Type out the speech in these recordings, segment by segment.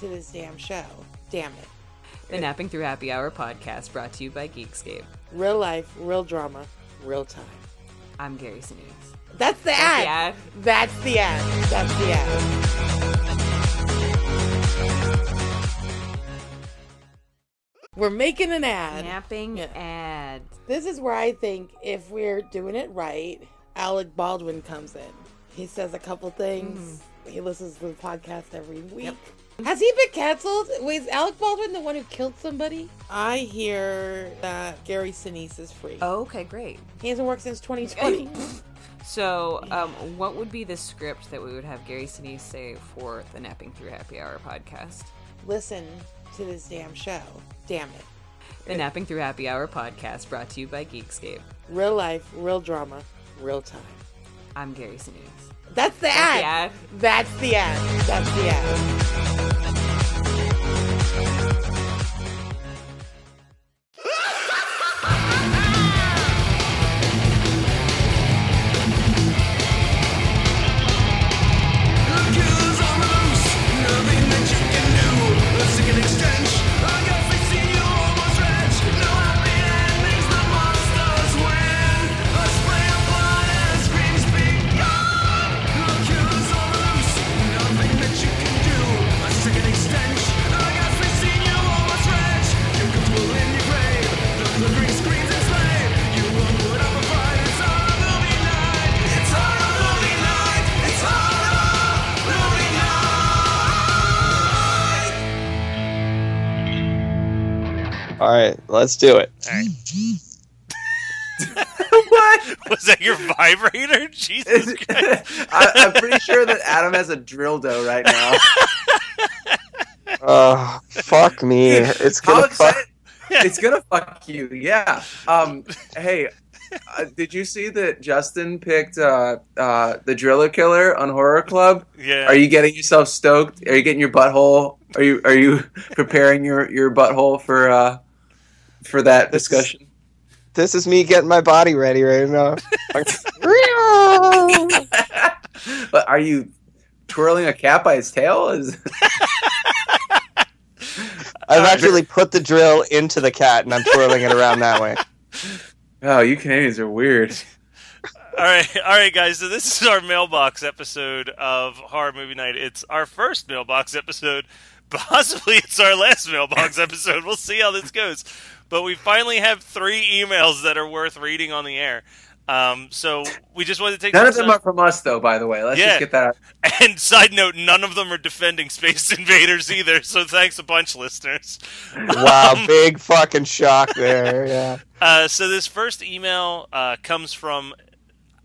to this damn show. Damn it. The Napping Through Happy Hour podcast brought to you by Geekscape. Real life, real drama, real time. I'm Gary Sinise. That's the That's ad. the ad. That's the ad. That's the ad. We're making an ad. Napping Yeah. ad. This is where I think if we're doing it right, Alec Baldwin comes in. He says a couple things. Mm-hmm. He listens to the podcast every week. Has he been canceled? Was Alec Baldwin the one who killed somebody? I hear that Gary Sinise is free. Oh, okay, great. He hasn't worked since 2020. So, um, what would be the script that we would have Gary Sinise say for the Napping Through Happy Hour podcast? Listen to this damn show. Damn it. The Napping Through Happy Hour podcast brought to you by Geekscape. Real life, real drama, real time. I'm Gary Sinise. That's the That's ad. the ad. That's the ad. That's the ad. All right, let's do it. What? Was that your vibrator? Jesus Christ. I, I'm pretty sure that Adam has a drill dough right now. Oh, fuck me. It's gonna fuck. It's gonna fuck you. Yeah. Um. Hey, uh, did you see that Justin picked uh, uh, the Driller Killer on Horror Club? Yeah. Are you getting yourself stoked? Are you getting your butthole? Are you are you preparing your your butthole for uh for that This is- discussion? This is me getting my body ready right now. But are you twirling a cat by its tail? Is I've actually put the drill into the cat and I'm twirling it around that way. oh, you Canadians are weird. All right, all right, guys. So this is our mailbox episode of Horror Movie Night. It's our first mailbox episode. Possibly it's our last mailbox episode. We'll see how this goes. But we finally have three emails that are worth reading on the air. Um, so we just wanted to take None of some them are from us, though. By the way, let's Yeah. just get that. out. And side note, none of them are defending Space Invaders either. So thanks a bunch, listeners. Wow, big fucking shock there. Yeah. Uh, so this first email uh, comes from.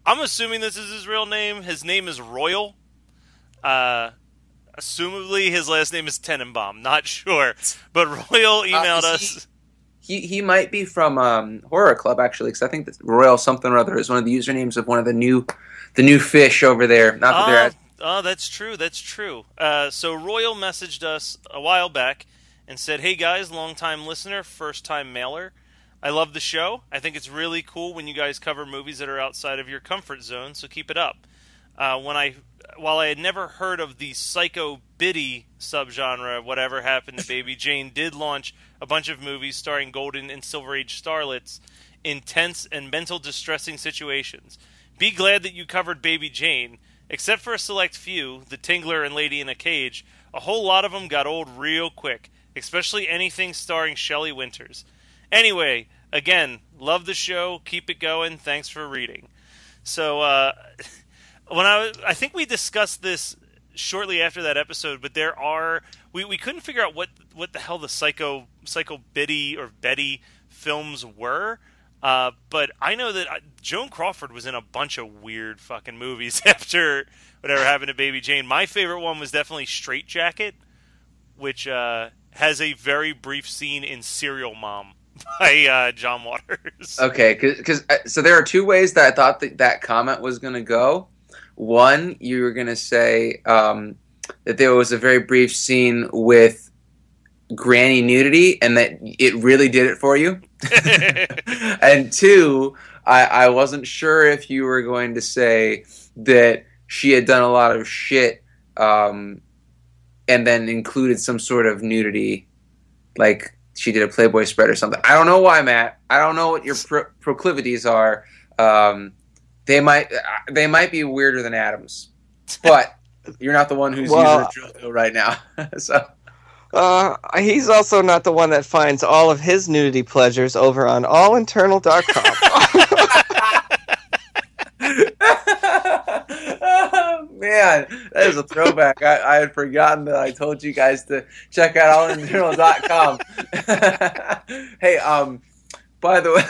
I'm assuming this is his real name. His name is Royal. Uh, assumably, his last name is Tenenbaum. Not sure, but Royal emailed Uh, us. He he he might be from um, Horror Club actually, because I think that Royal something or other is one of the usernames of one of the new the new fish over there. Not that Oh, they're oh, that's true. That's true. Uh, so Royal messaged us a while back and said, "Hey guys, long time listener, first time mailer. I love the show. I think it's really cool when you guys cover movies that are outside of your comfort zone. So keep it up." Uh, when I, while I had never heard of the psycho biddy subgenre, whatever happened to Baby Jane did launch a bunch of movies starring golden and silver age starlets in tense and mental distressing situations. Be glad that you covered Baby Jane. Except for a select few, The Tingler and Lady in a Cage, a whole lot of them got old real quick. especially anything starring Shelley Winters. Anyway, again, love the show. Keep it going. Thanks for reading. So, uh, when I was, I think we discussed this shortly after that episode, but there are we, we couldn't figure out what what the hell the psycho psycho Biddy or Betty films were. Uh, but I know that uh, Joan Crawford was in a bunch of weird fucking movies after whatever happened to Baby Jane. My favorite one was definitely Strait-Jacket, which uh, has a very brief scene in Serial Mom by uh, John Waters. Okay, because so there are two ways that I thought that that comment was going to go. One, you were going to say um, that there was a very brief scene with granny nudity, and that it really did it for you. and two, I, I wasn't sure if you were going to say that she had done a lot of shit, um, and then included some sort of nudity, like she did a Playboy spread or something. I don't know why, Matt. I don't know what your pro- proclivities are. Um, they might they might be weirder than Adams, but you're not the one who's Well- using bill right now. so Uh, he's also not the one that finds all of his nudity pleasures over on allinternal.com. oh, man, that is a throwback. I, I had forgotten that I told you guys to check out allinternal.com. hey, um, by the way,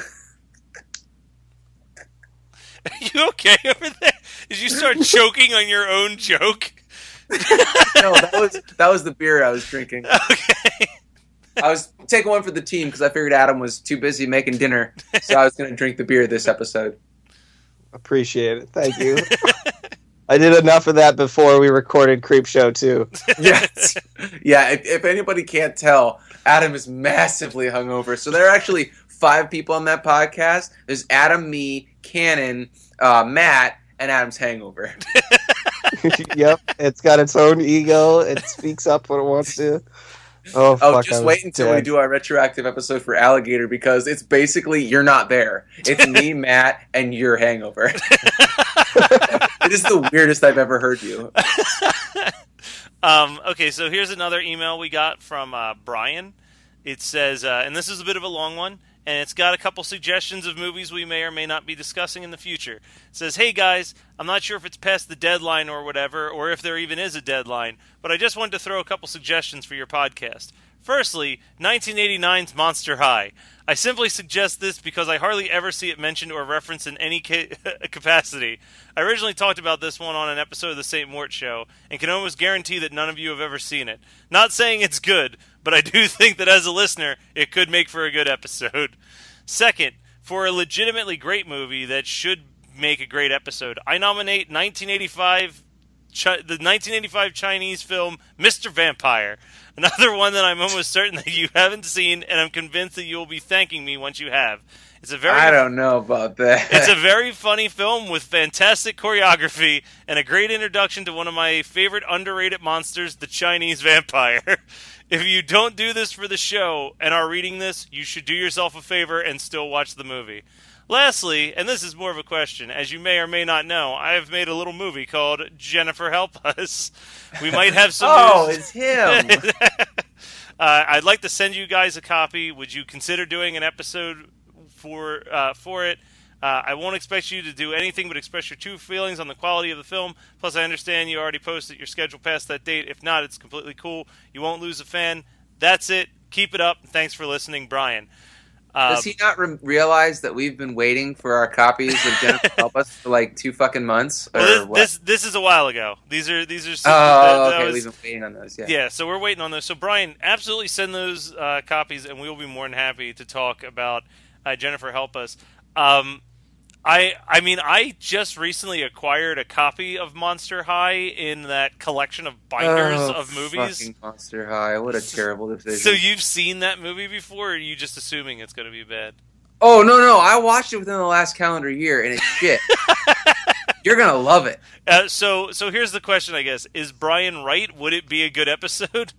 Are you okay over there? Did you start choking on your own joke? no, that was that was the beer I was drinking. Okay. I was taking one for the team because I figured Adam was too busy making dinner, so I was going to drink the beer this episode. Appreciate it. Thank you. I did enough of that before we recorded Creep Show too. yes. Yeah, if, if anybody can't tell, Adam is massively hungover. So there are actually five people on that podcast. There's Adam, me, Cannon, uh, Matt, and Adam's hangover. yep, it's got its own ego. It speaks up when it wants to. Oh, Oh, fuck, just wait until we do our retroactive episode for Alligator because it's basically you're not there. It's me, Matt, and your hangover. it is the weirdest I've ever heard you. Um, okay, so here's another email we got from uh, Brian. It says, uh, and this is a bit of a long one, and it's got a couple suggestions of movies we may or may not be discussing in the future. It says, Hey guys, I'm not sure if it's past the deadline or whatever, or if there even is a deadline, but I just wanted to throw a couple suggestions for your podcast. Firstly, 1989's Monster High. I simply suggest this because I hardly ever see it mentioned or referenced in any ca- capacity. I originally talked about this one on an episode of the St. Mort Show, and can almost guarantee that none of you have ever seen it. Not saying it's good, but I do think that as a listener, it could make for a good episode. Second, for a legitimately great movie that should make a great episode, I nominate 1985 Chi- the 1985 Chinese film Mr. Vampire. Another one that I'm almost certain that you haven't seen, and I'm convinced that you will be thanking me once you have. It's a very I don't know about that. it's a very funny film with fantastic choreography and a great introduction to one of my favorite underrated monsters, the Chinese vampire. If you don't do this for the show and are reading this, you should do yourself a favor and still watch the movie. Lastly, and this is more of a question, as you may or may not know, I have made a little movie called Jennifer Help Us. We might have some oh, it's him. uh, I'd like to send you guys a copy. Would you consider doing an episode for uh, for it? Uh, I won't expect you to do anything but express your true feelings on the quality of the film. Plus, I understand you already posted your schedule past that date. If not, it's completely cool. You won't lose a fan. That's it. Keep it up. Thanks for listening, Brian. Uh, Does he not re- realize that we've been waiting for our copies of Jennifer Help Us for like two fucking months? Or well, this, what? this this is a while ago. These are these are. oh, that- that okay. was- We've been waiting on those. Yeah. Yeah, so we're waiting on those. So Brian, absolutely send those uh, copies, and we will be more than happy to talk about uh, Jennifer Help Us. Um, I I mean, I just recently acquired a copy of Monster High in that collection of binders Oh, of movies. Fucking Monster High. What a terrible decision. So you've seen that movie before, or are you just assuming it's going to be bad? oh no, no, I watched it within the last calendar year, and it's shit. You're gonna love it. Uh, so so here's the question, I guess: Is Brian right? Would it be a good episode?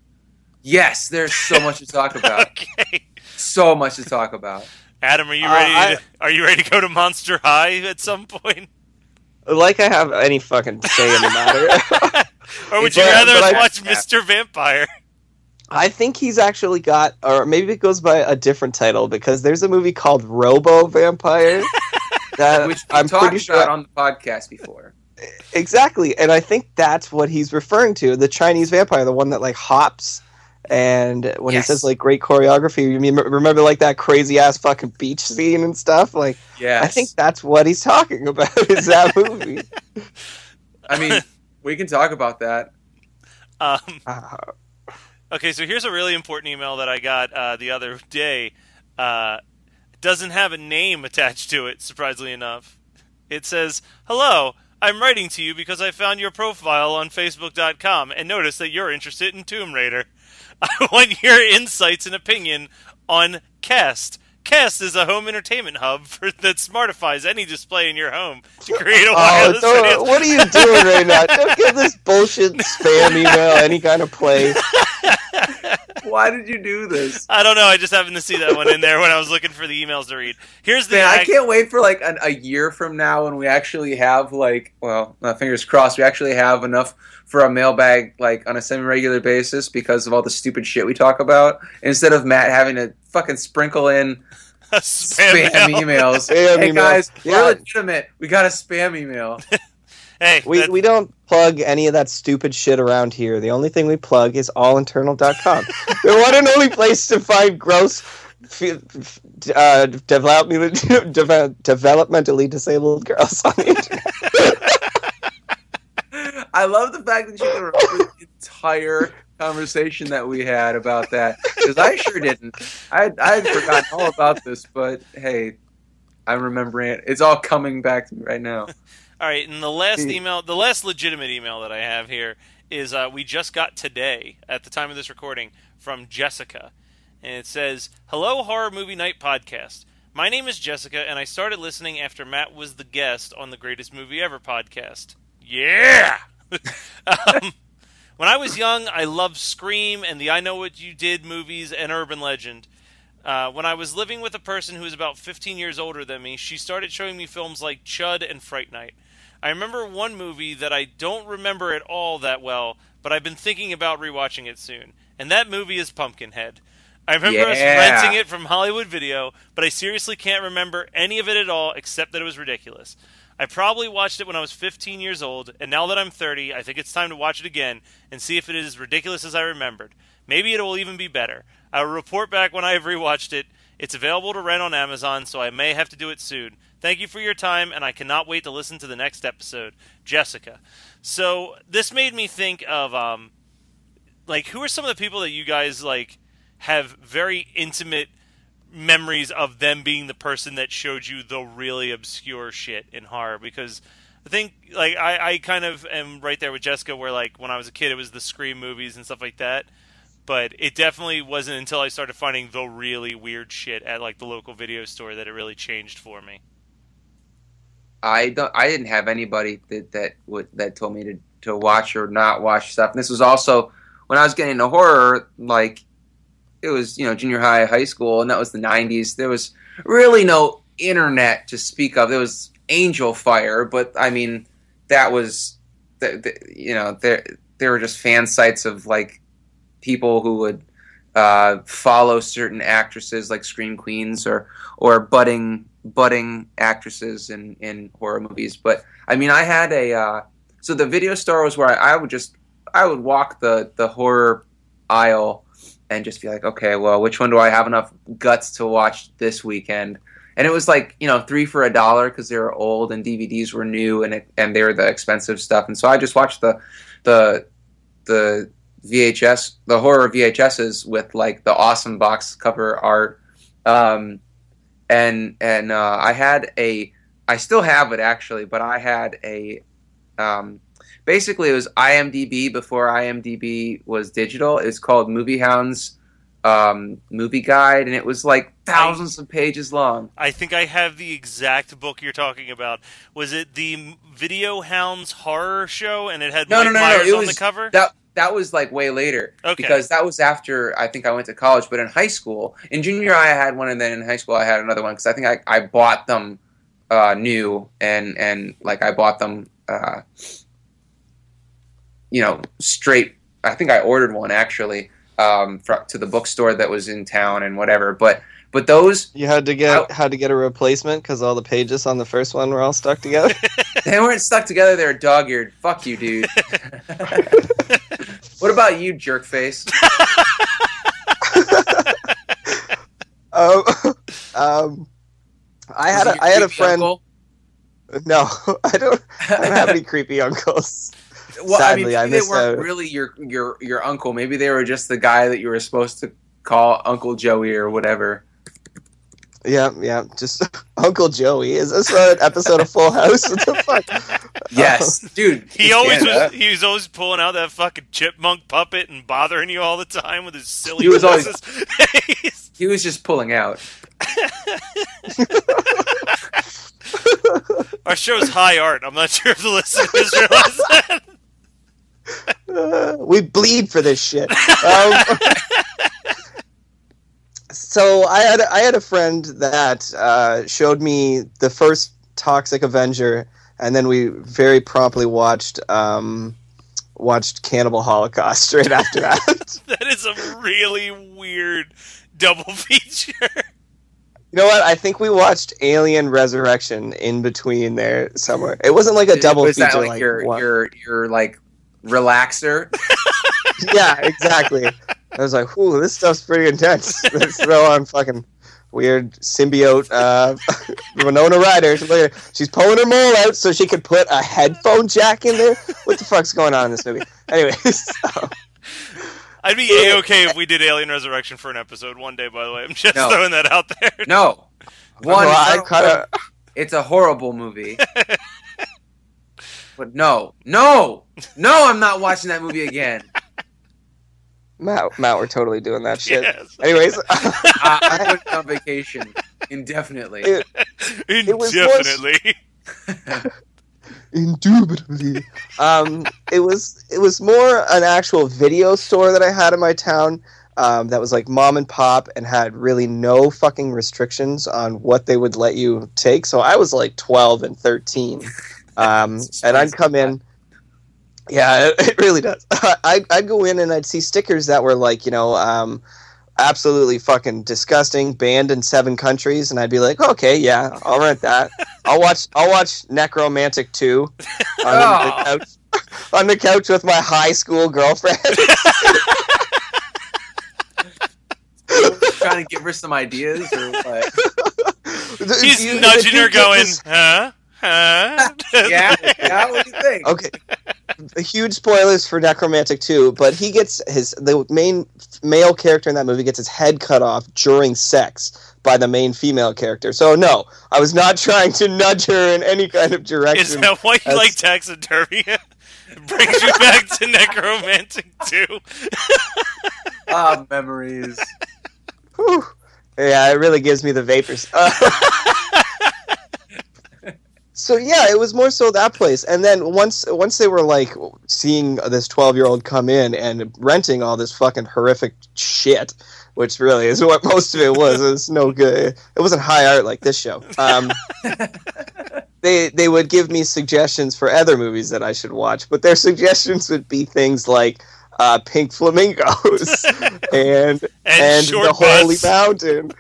Yes, there's so much to talk about. okay. So much to talk about. Adam, are you Uh, ready? I- to, are you ready to go to Monster High at some point? Like I have any fucking say in the matter. Or would you But- rather but us I- watch Mr. Vampire? I think he's actually got, or maybe it goes by a different title because there's a movie called Robo Vampire that Which I'm talked pretty sure about on the podcast before. exactly, and I think that's what he's referring to the Chinese vampire, the one that like hops. And when Yes. he says like great choreography, you mean remember like that crazy ass fucking beach scene and stuff? Like, Yeah, I think that's what he's talking about. Is that movie? I mean, we can talk about that. Um, Uh, Okay, so here's a really important email that I got uh, the other day. Uh, doesn't have a name attached to it, surprisingly enough. It says, Hello, I'm writing to you because I found your profile on Facebook.com and noticed that you're interested in Tomb Raider. I want your insights and opinion on Cast. Cast is a home entertainment hub for, that smartifies any display in your home to create a Oh, wireless don't- what are you doing right now? Don't give this bullshit spam email any kind of play. Why did you do this? I don't know. I just happened to see that one in there when I was looking for the emails to read. Here's the Man, I ag- can't wait for like an, a year from now when we actually have like, well, uh, fingers crossed, we actually have enough for a mailbag like on a semi-regular basis because of all the stupid shit we talk about. Instead of Matt having to fucking sprinkle in spam, spam, mail. emails. Spam hey emails. guys, Yeah. we're legitimate. We got a spam email. Hey, We, that- we don't plug any of that stupid shit around here. The only thing we plug is allinternal.com. the one and only place to find gross, uh, development, developmentally disabled girls on the internet. I love the fact that you can remember the entire conversation that we had about that because I sure didn't. I I had forgotten all about this, but hey, I'm remembering it. It's all coming back to me right now. All right. And the last email, the last legitimate email that I have here is uh, we just got today at the time of this recording from Jessica, and it says, "Hello, horror movie night podcast." My name is Jessica, and I started listening after Matt was the guest on the Greatest Movie Ever podcast. Yeah! um, when I was young, I loved Scream and the I Know What You Did movies and Urban Legend. Uh, when I was living with a person who was about 15 years older than me, she started showing me films like Chud and Fright Night. I remember one movie that I don't remember at all that well, but I've been thinking about rewatching it soon, and that movie is Pumpkinhead. I remember us renting it from Hollywood Video, but I seriously can't remember any of it at all except that it was ridiculous. I probably watched it when I was 15 years old, and now that I'm 30, I think it's time to watch it again and see if it is as ridiculous as I remembered. Maybe it will even be better. I will report back when I have rewatched it. It's available to rent on Amazon, so I may have to do it soon. Thank you for your time, and I cannot wait to listen to the next episode. Jessica. So, this made me think of, um, like, who are some of the people that you guys, like, have very intimate memories of them being the person that showed you the really obscure shit in horror because I think like I, I kind of am right there with Jessica where like when I was a kid it was the Scream movies and stuff like that. But it definitely wasn't until I started finding the really weird shit at like the local video store that it really changed for me. I don't. I didn't have anybody that that would that told me to to watch or not watch stuff. And this was also when I was getting into horror. Like it was you know junior high, high school, and that was the '90s. There was really no internet to speak of. There was Angelfire, but I mean that was the, you know there there were just fan sites of like people who would uh, follow certain actresses like scream queens or or budding budding actresses in in horror movies. But I mean, I had a uh, so the video store was where I, I would just I would walk the the horror aisle and just be like, okay, well, which one do I have enough guts to watch this weekend? And it was like you know three for a dollar because they were old and DVDs were new and it, and they were the expensive stuff. And so I just watched the the the VHS, the horror VHSs with like the awesome box cover art. Um, and and uh, I had a, I still have it actually, but I had a, um, basically it was IMDb before IMDb was digital. It's called Movie Hounds um, Movie Guide, and it was like thousands of pages long. I think I have the exact book you're talking about. Was it the VideoHound's horror show and it had No, Mike no, no, no. Myers It on was the cover? that that was like way later Okay. because that was after I think I went to college. But in high school, in junior high, I had one, and then in high school, I had another one because I think I, I bought them uh, new and and like I bought them, uh, you know, straight. I think I ordered one actually um, fr- to the bookstore that was in town and whatever. But but those You had to get I- had to get a replacement because all the pages on the first one were all stuck together. they weren't stuck together. They were dog eared. Fuck you, dude. what about you, jerk face? um, um, I had Was it a, I had a friend. uncle? No, I don't. I don't have any creepy uncles. Well, Sadly, I I mean, maybe they missed weren't out. really your your your uncle. Maybe they were just the guy that you were supposed to call Uncle Joey or whatever. Yeah, yeah, just Uncle Joey. Is this an episode of Full House? What the fuck? Yes, dude. He always Canada. was. He was always pulling out that fucking chipmunk puppet and bothering you all the time with his silly. He was always- He was just pulling out. Our show's high art. I'm not sure if the listeners realize that. Uh, we bleed for this shit. Um, so I had I had a friend that uh, showed me the first Toxic Avenger, and then we very promptly watched um, watched Cannibal Holocaust straight after that. That is a really weird double feature. you know what? I think we watched Alien Resurrection in between there somewhere. It wasn't like a double was feature. that like, like your one- your your like relaxer? yeah, exactly. I was like, "Ooh, this stuff's pretty intense." Let's throw on fucking weird symbiote uh, Winona Ryder. She's like- She's pulling her mole out so she could put a headphone jack in there. What the fuck's going on in this movie? Anyways, so, I'd be a okay if we did Alien Resurrection for an episode one day. By the way, I'm just No. throwing that out there. No. One, well, I no, kind of it's a horrible movie. but no, no, no! I'm not watching that movie again. Matt, Matt, we're totally doing that shit. Yes. Anyways, I, I went on vacation indefinitely. It- Indefinitely. Indubitably. Um, it was it was more an actual video store that I had in my town. Um, that was like mom and pop and had really no fucking restrictions on what they would let you take. So I was like twelve and thirteen, um, and I'd come in. Yeah, it, it really does. I I'd go in and I'd see stickers that were like you know. Um, Absolutely fucking disgusting. Banned in seven countries, and I'd be like, okay, yeah, I'll rent that. I'll watch. I'll watch Nekromantik two on, Oh. the couch, on the couch with my high school girlfriend. trying to give her some ideas or what? He's You- nudging her, going, this- "Huh? Huh?" Yeah, yeah. What do you think? okay. Huge spoilers for Nekromantik 2, but he gets his the main male character in that movie gets his head cut off during sex by the main female character. So no, I was not trying to nudge her in any kind of direction. Is that why you That's- like taxidermy? It brings you back to Nekromantik too. Ah, memories. Whew. Yeah, it really gives me the vapors. Uh, so yeah, it was more so that place, and then once once they were like seeing this twelve year old come in and renting all this fucking horrific shit, which really is what most of it was. It was no good. It wasn't high art like this show. Um, they they would give me suggestions for other movies that I should watch, but their suggestions would be things like uh, Pink Flamingos and And, and short the Holy. Mountain,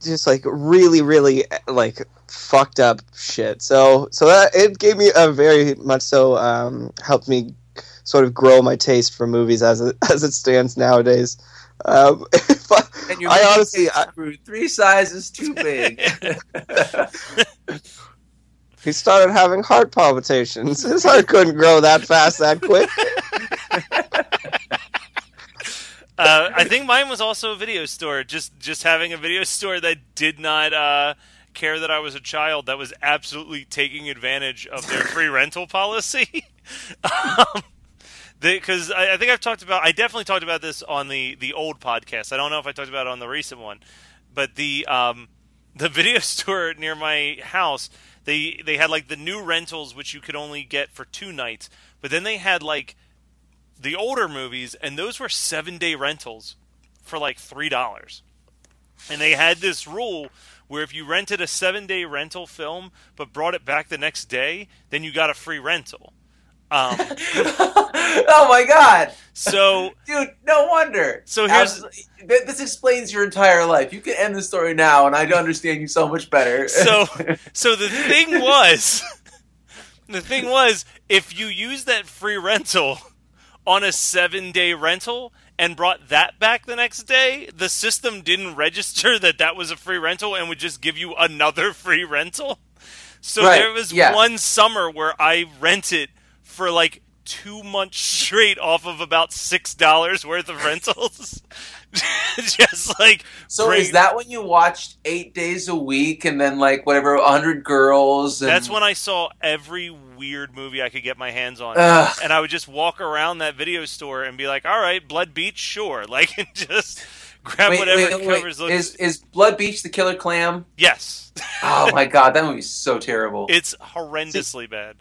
just like really, really like fucked up shit. So, so that it gave me a very much so um, helped me sort of grow my taste for movies as it as it stands nowadays. Um, if I, And your I honestly, I- grew three sizes too big. he started having heart palpitations. His heart couldn't grow that fast that quick. Uh, I think mine was also a video store. Just just having a video store that did not uh, care that I was a child. That was absolutely taking advantage of their free rental policy. Because I, I think I've talked about, I definitely talked about this on the the old podcast. I don't know if I talked about it on the recent one, but the um, the video store near my house, they they had like the new rentals which you could only get for two nights, but then they had like the older movies, and those were seven day rentals for like three dollars. And they had this rule where if you rented a seven day rental film but brought it back the next day, then you got a free rental. Um, oh my god, so dude! No wonder. So here's- Absolutely- this explains your entire life. You can end the story now, and I understand you so much better. so so the thing was the thing was if you use that free rental on a seven day rental and brought that back the next day the system didn't register that that was a free rental and would just give you another free rental so Right, there was yeah. one summer where i rented for like two months straight off of about six dollars worth of rentals just like So bring- is that when you watched eight days a week, and then like whatever, hundred girls? And... That's when I saw every weird movie I could get my hands on. Ugh. And I would just walk around that video store and be like, all right, Blood Beach, sure. Like, and just grab Wait, whatever wait, wait, covers looks. Is is Blood Beach the Killer Clam? Yes. Oh my god, that movie's so terrible. it's horrendously bad.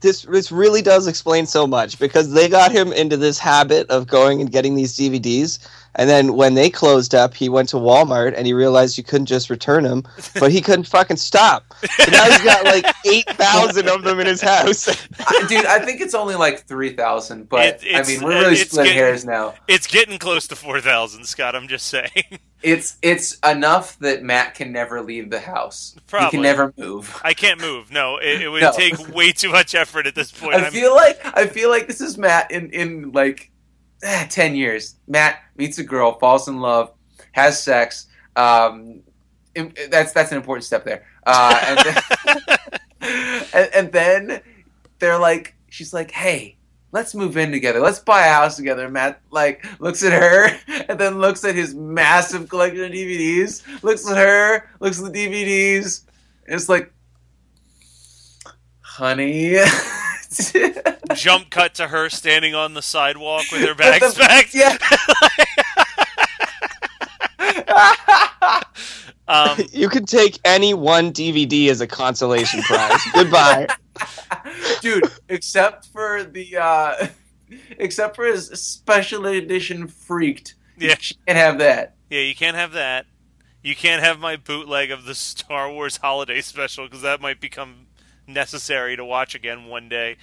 this this really does explain so much because they got him into this habit of going and getting these DVDs, and then when they closed up, he went to Walmart and he realized you couldn't just return them, but he couldn't fucking stop. So now he's got like eight thousand of them in his house. Dude, I think it's only like three thousand, but It- I it's- mean, we're really it's splitting getting- hairs now. It's getting close to 4,000, Scott. I'm just saying. It's it's enough that Matt can never leave the house. He Probably. can never move. I can't move. No, it, it would No. take way too much effort at this point. I I'm- feel like I feel like this is Matt in in like eh, ten years. Matt meets a girl, falls in love, has sex. Um, that's that's an important step there. Uh, and, then, and, and then they're like, she's like, hey. Let's move in together. Let's buy a house together. Matt like looks at her and then looks at his massive collection of DVDs. Looks at her, looks at the DVDs. And it's like, honey. Jump cut to her standing on the sidewalk with her bags the- packed. Yeah. Um, You can take any one DVD as a consolation prize. Goodbye. Dude, except for the uh except for his special edition freaked. Yeah. You can't have that. Yeah, you can't have that. You can't have my bootleg of the Star Wars Holiday Special because that might become necessary to watch again one day.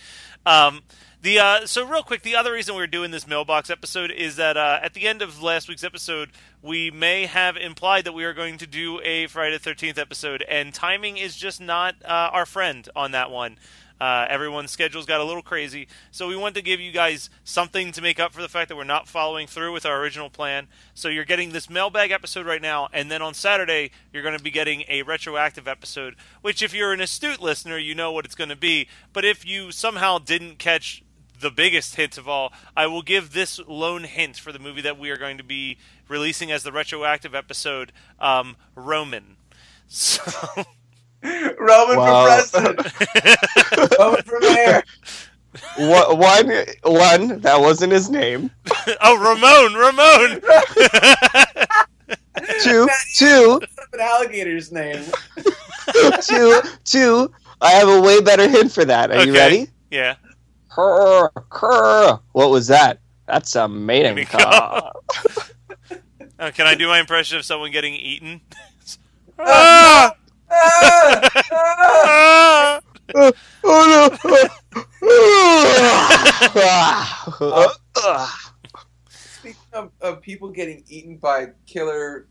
Um, the uh, so real quick, the other reason we're doing this mailbox episode is that uh, at the end of last week's episode, we may have implied that we are going to do a Friday Thirteenth episode, and timing is just not uh, our friend on that one. Uh, everyone's schedules got a little crazy, so we wanted to give you guys something to make up for the fact that we're not following through with our original plan. So you're getting this mailbag episode right now, and then on Saturday you're going to be getting a retroactive episode. Which, if you're an astute listener, you know what it's going to be. But if you somehow didn't catch the biggest hint of all, I will give this lone hint for the movie that we are going to be releasing as the retroactive episode, um, Roman. So. Roman Wow. for president. Roman for mayor. One, one, one, that wasn't his name. oh, Ramon, Ramon. Two, two, An alligator's name. two, two. I have a way better hint for that. Are you ready? yeah. Krr, krr. What was that? That's a mating Mating call. Uh, can I do my impression of someone getting eaten? ah! Ah! Ah! Speaking of, of people getting eaten by killer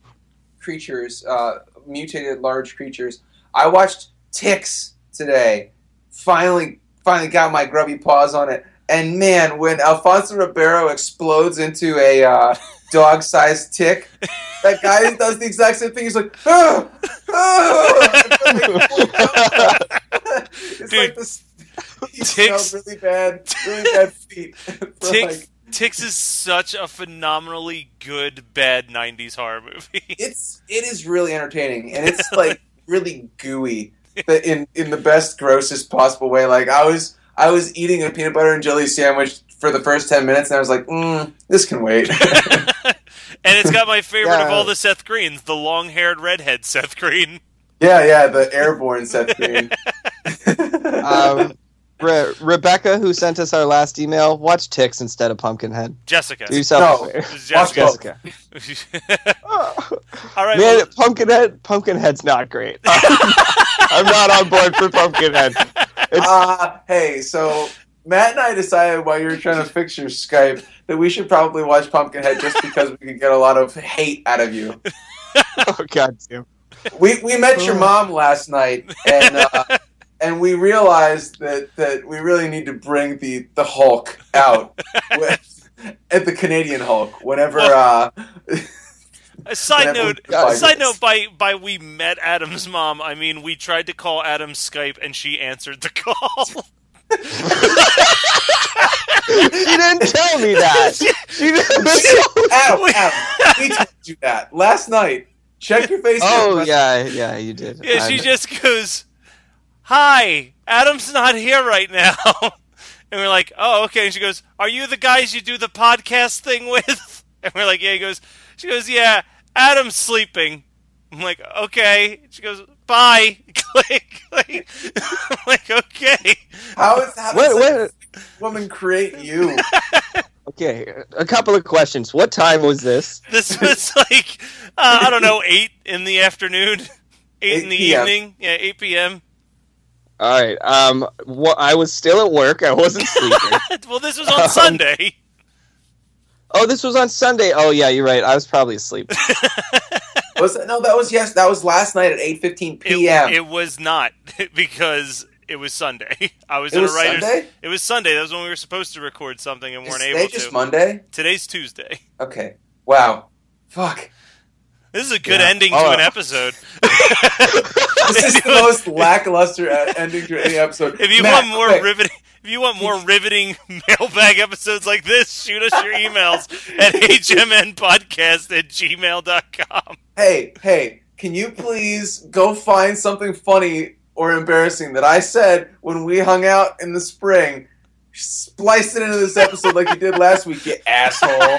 creatures, uh, mutated large creatures, I watched Ticks today. Finally, finally got my grubby paws on it. And man, when Alfonso Ribeiro explodes into a uh, dog-sized tick, that guy does the exact same thing. He's like, ah, ah. it's Dude, like this. He Ticks- really bad, really bad feet. Ticks, like- Ticks is such a phenomenally good bad '90s horror movie. it's it is really entertaining and it's like really gooey in in the best grossest possible way like i was i was eating a peanut butter and jelly sandwich for the first 10 minutes and i was like mm, this can wait and it's got my favorite of all the Seth Greens, the long-haired redhead Seth Green. yeah yeah the airborne Seth Green. um, Re- Rebecca, who sent us our last email, watch Ticks instead of Pumpkinhead. Jessica. Do yourself No. a favor. It's Watch Jessica. Jessica. all right. Man, well, Pumpkinhead, Pumpkinhead's not great. I'm not on board for Pumpkinhead. Uh, hey so Matt and I decided while you were trying to fix your Skype that we should probably watch Pumpkinhead just because we could get a lot of hate out of you. oh god damn. We we met your mom last night, and uh, and we realized that that we really need to bring the the Hulk out with, at the Canadian Hulk whenever. Uh, A side Whenever note, side note. By by, we met Adam's mom. I mean, we tried to call Adam's Skype, and she answered the call. She didn't tell me that. She didn't. Adam, Adam, we told you that last night. Check your Facebook. oh yeah, yeah, you did. yeah, she I'm- just goes, "Hi, Adam's not here right now." And we're like, "Oh, okay." And she goes, "Are you the guys you do the podcast thing with?" And we're like, "Yeah." He goes, "She goes, yeah, Adam's sleeping." I'm like, "Okay." She goes, "Bye." click, click. I'm like, "Okay." How is how What, does what, that woman create you? okay, a couple of questions. What time was this? This was like uh, I don't know, eight in the afternoon, eight, in the p.m. evening, yeah, eight p.m. All right. Um, wha- I was still at work. I wasn't sleeping. well, this was on Sunday. Oh, this was on Sunday. Oh yeah, you're right. I was probably asleep. Was that, no? That was yes. That was last night at eight fifteen p.m. it was not because it was Sunday. I was It at was a writer's. Sunday? It was Sunday. That was when we were supposed to record something and Is weren't able just to. Monday? Today's Tuesday. Okay. Wow. Fuck. This is a good Yeah. ending to Oh, an episode. This is the most lackluster ending to any episode. If you Matt, want more quick. riveting, if you want more riveting mailbag episodes like this, shoot us your emails at hmnpodcast at gmail.com. hey, hey, can you please go find something funny or embarrassing that I said when we hung out in the spring? Splice it into this episode like you did last week, you asshole.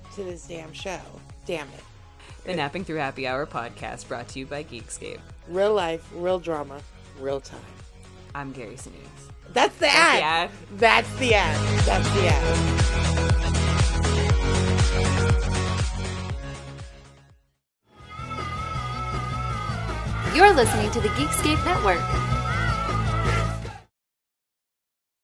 to this damn show. Damn it. The Napping Through Happy Hour podcast brought to you by Geekscape. Real life, real drama, real time. I'm Gary Sinise. That's the That's ad. the ad. That's the ad. That's the ad. You're listening to the Geekscape Network.